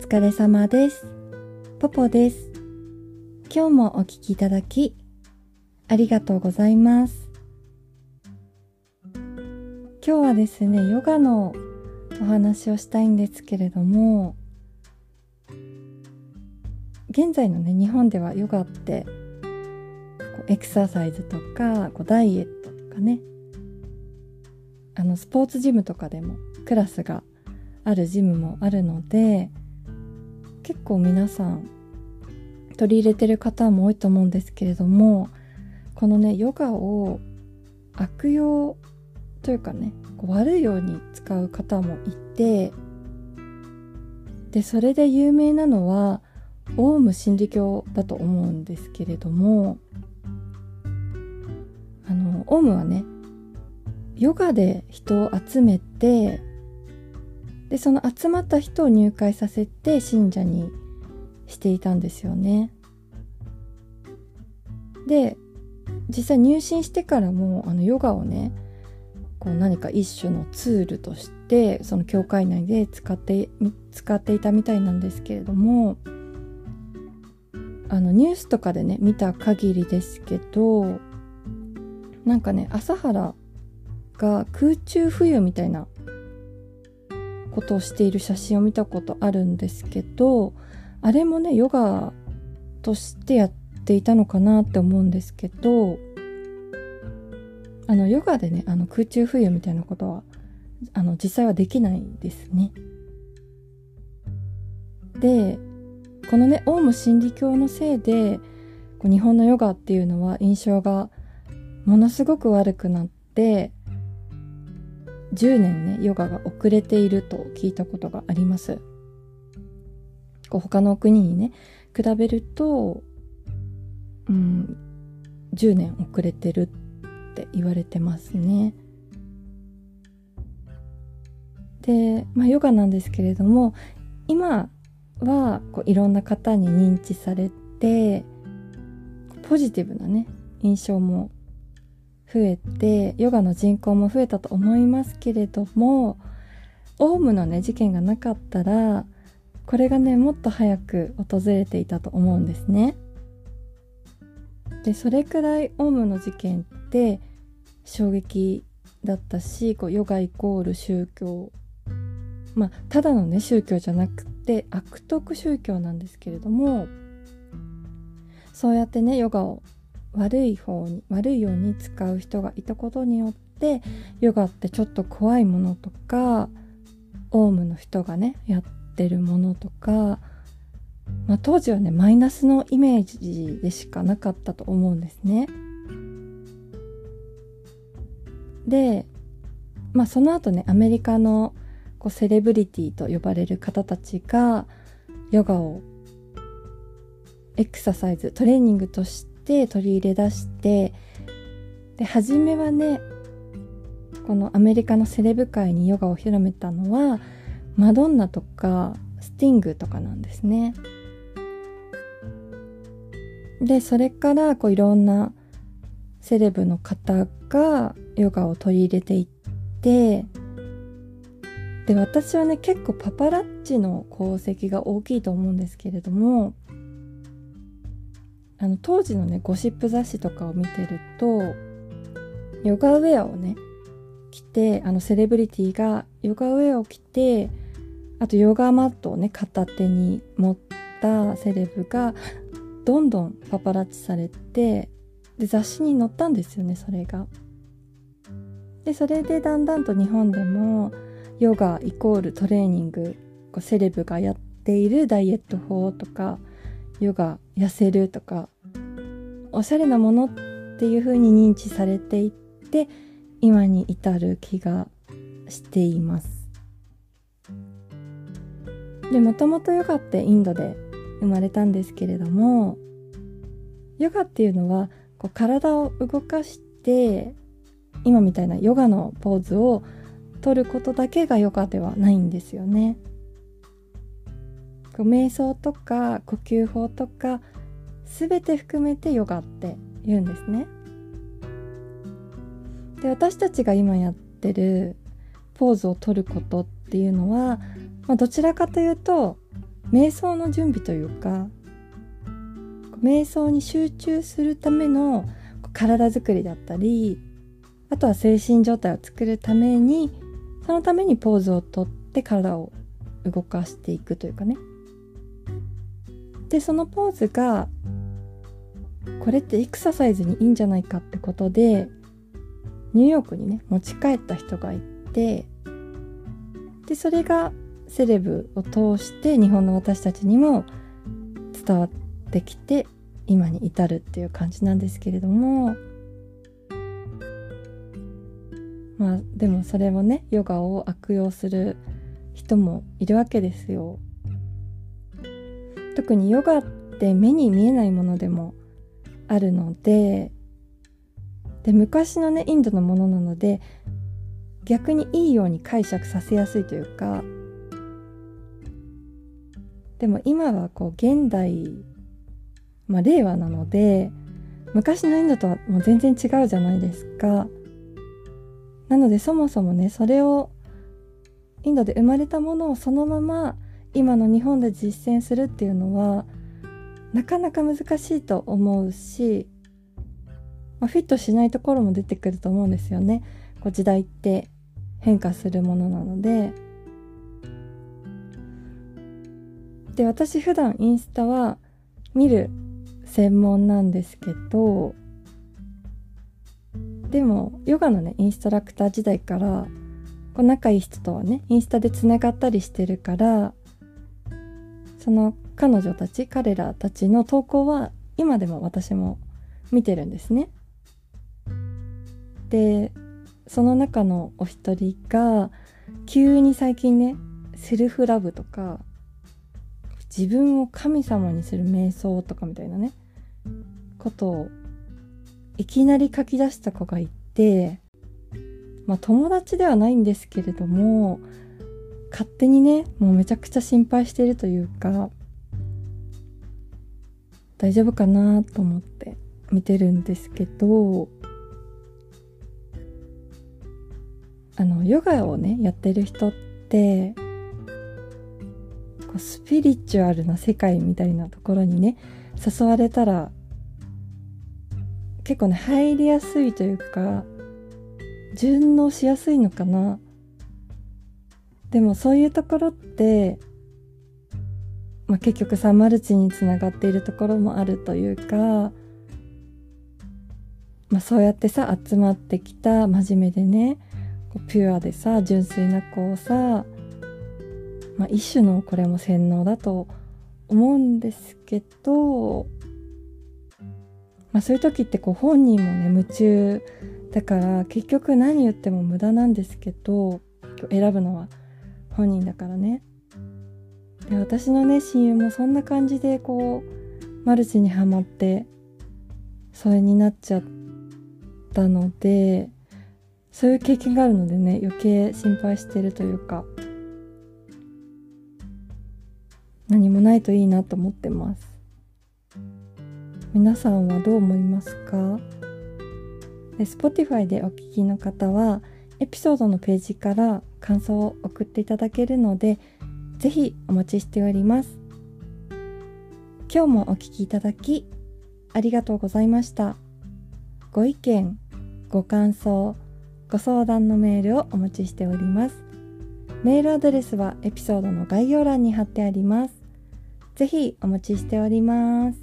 疲れ様です。ポポです。今日もお聞きいただき、ありがとうございます。今日はですね、ヨガのお話をしたいんですけれども、現在のね、日本ではヨガって、こうエクササイズとか、こうダイエットとかね、あの、スポーツジムとかでもクラスがあるジムもあるので、結構皆さん取り入れてる方も多いと思うんですけれどもこのねヨガを悪用というかねこう悪いように使う方もいてでそれで有名なのはオウム真理教だと思うんですけれどもあのオウムはねヨガで人を集めてでその集まった人を入会させて信者にしていたんですよね。で実際入信してからもあのヨガをねこう何か一種のツールとしてその教会内で使って使っていたみたいなんですけれどもあのニュースとかでね見た限りですけどなんかね朝原が空中浮遊みたいなことをしている写真を見たことあるんですけどあれもねヨガとしてやっていたのかなって思うんですけどあのヨガでねあの空中浮遊みたいなことはあの実際はできないですね。でこのねオウム真理教のせいでこう日本のヨガっていうのは印象がものすごく悪くなって10年ねヨガが遅れていると聞いたことがあります。こう他の国にね比べるとうん10年遅れてるって言われてますね。でまあヨガなんですけれども今はこういろんな方に認知されてポジティブなね印象も増えてヨガの人口も増えたと思いますけれどもオウムのね事件がなかったらこれがねもっと早く訪れていたと思うんですね。でそれくらいオウムの事件って衝撃だったしこうヨガイコール宗教まあただのね宗教じゃなくて悪徳宗教なんですけれどもそうやってねヨガを悪い方に悪いように使う人がいたことによってヨガってちょっと怖いものとかオウムの人がねやってるものとか、まあ、当時はねマイナスのイメージでしかなかったと思うんですね。で、まあ、その後ねアメリカのこうセレブリティと呼ばれる方たちがヨガをエクササイズトレーニングとして取り入れ出してで初めはねこのアメリカのセレブ界にヨガを広めたのはマドンナとかスティングとかなんですね。でそれからこういろんなセレブの方がヨガを取り入れていってで私はね結構パパラッチの功績が大きいと思うんですけれどもあの当時のねゴシップ雑誌とかを見てるとヨガウェアをね着てあのセレブリティがヨガウェアを着てあとヨガマットをね片手に持ったセレブがどんどんパパラッチされてで雑誌に載ったんですよねそれが。でそれでだんだんと日本でもヨガイコールトレーニングセレブがやっているダイエット法とかヨガ痩せるとかおしゃれなものっていう風に認知されていって今に至る気がしていますでもともとヨガってインドで生まれたんですけれどもヨガっていうのはこう体を動かして今みたいなヨガのポーズを取ることだけがヨガではないんですよね。瞑想とか呼吸法とか全て含めてヨガって言うんですね。で私たちが今やってるポーズを取ることっていうのは、まあ、どちらかというと瞑想の準備というか瞑想に集中するための体づくりだったりあとは精神状態を作るためにそのためにポーズをとって体を動かしていくというかねでそのポーズがこれってエクササイズにいいんじゃないかってことでニューヨークにね持ち帰った人がいてでそれがセレブを通して日本の私たちにも伝わってきて今に至るっていう感じなんですけれどもまあでもそれをねヨガを悪用する人もいるわけですよ。特にヨガって目に見えないものでもあるのでで昔のねインドのものなので逆にいいように解釈させやすいというかでも今はこう現代まあ令和なので昔のインドとはもう全然違うじゃないですか。なのでそもそもねそれをインドで生まれたものをそのまま今の日本で実践するっていうのはなかなか難しいと思うし、まあ、フィットしないところも出てくると思うんですよね。こう時代って変化するものなので。で私普段インスタは見る専門なんですけどでもヨガのねインストラクター時代からこう仲いい人とはねインスタでつながったりしてるからその彼女たち彼らたちの投稿は今でも私も見てるんですね。でその中のお一人が急に最近ねセルフラブとか自分を神様にする瞑想とかみたいなねことをいきなり書き出した子がいてまあ友達ではないんですけれども勝手にねもうめちゃくちゃ心配してるというか大丈夫かなと思って見てるんですけどあのヨガをねやってる人ってこうスピリチュアルな世界みたいなところにね誘われたら結構ね入りやすいというか順応しやすいのかなでもそういうところってまあ、結局さマルチにつながっているところもあるというか、まあ、そうやってさ集まってきた真面目でねこうピュアでさ純粋な子をさ、まあ、一種のこれも洗脳だと思うんですけど、まあ、そういう時ってこう本人もね夢中だから結局何言っても無駄なんですけど選ぶのは本人だからね。で私のね親友もそんな感じでこうマルチにはまってそれになっちゃったのでそういう経験があるのでね余計心配してるというか何もないといいなと思ってます。皆さんはどう思いますか？Spotify でお聞きの方はエピソードのページから感想を送っていただけるのでぜひお待ちしております。今日もお聴きいただきありがとうございました。ご意見、ご感想、ご相談のメールをお待ちしております。メールアドレスはエピソードの概要欄に貼ってあります。ぜひお待ちしております。